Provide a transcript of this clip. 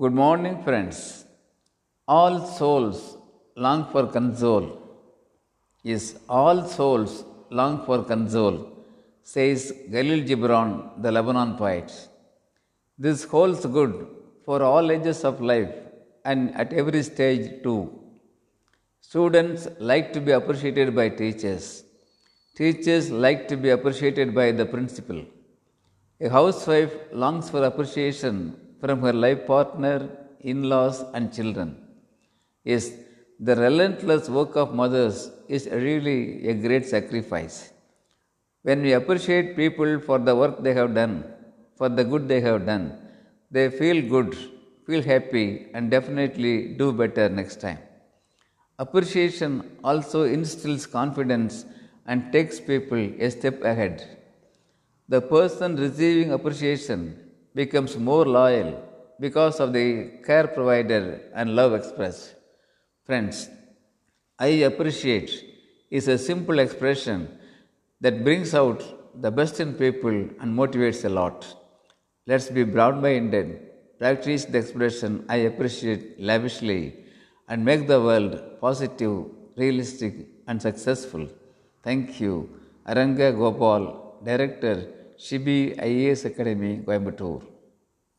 Good morning, friends. All souls long for console. Is all souls long for console, says Kahlil Gibran, the Lebanon poet. This holds good for all ages of life and at every stage too. Students like to be appreciated by teachers. Teachers like to be appreciated by the principal. A housewife longs for appreciation from her life partner, in laws, and children. Yes, the relentless work of mothers is really a great sacrifice. When we appreciate people for the work they have done, for the good they have done, they feel good, feel happy, and definitely do better next time. Appreciation also instills confidence and takes people a step ahead. The person receiving appreciation becomes more loyal because of the care provided and love expressed. Friends, I appreciate is a simple expression that brings out the best in people and motivates a lot. Let's be broad minded, practice the expression I appreciate lavishly, and make the world positive, realistic, and successful. Thank you. Aranga Gopal, Director, Shibi IAS Academy, Coimbatore.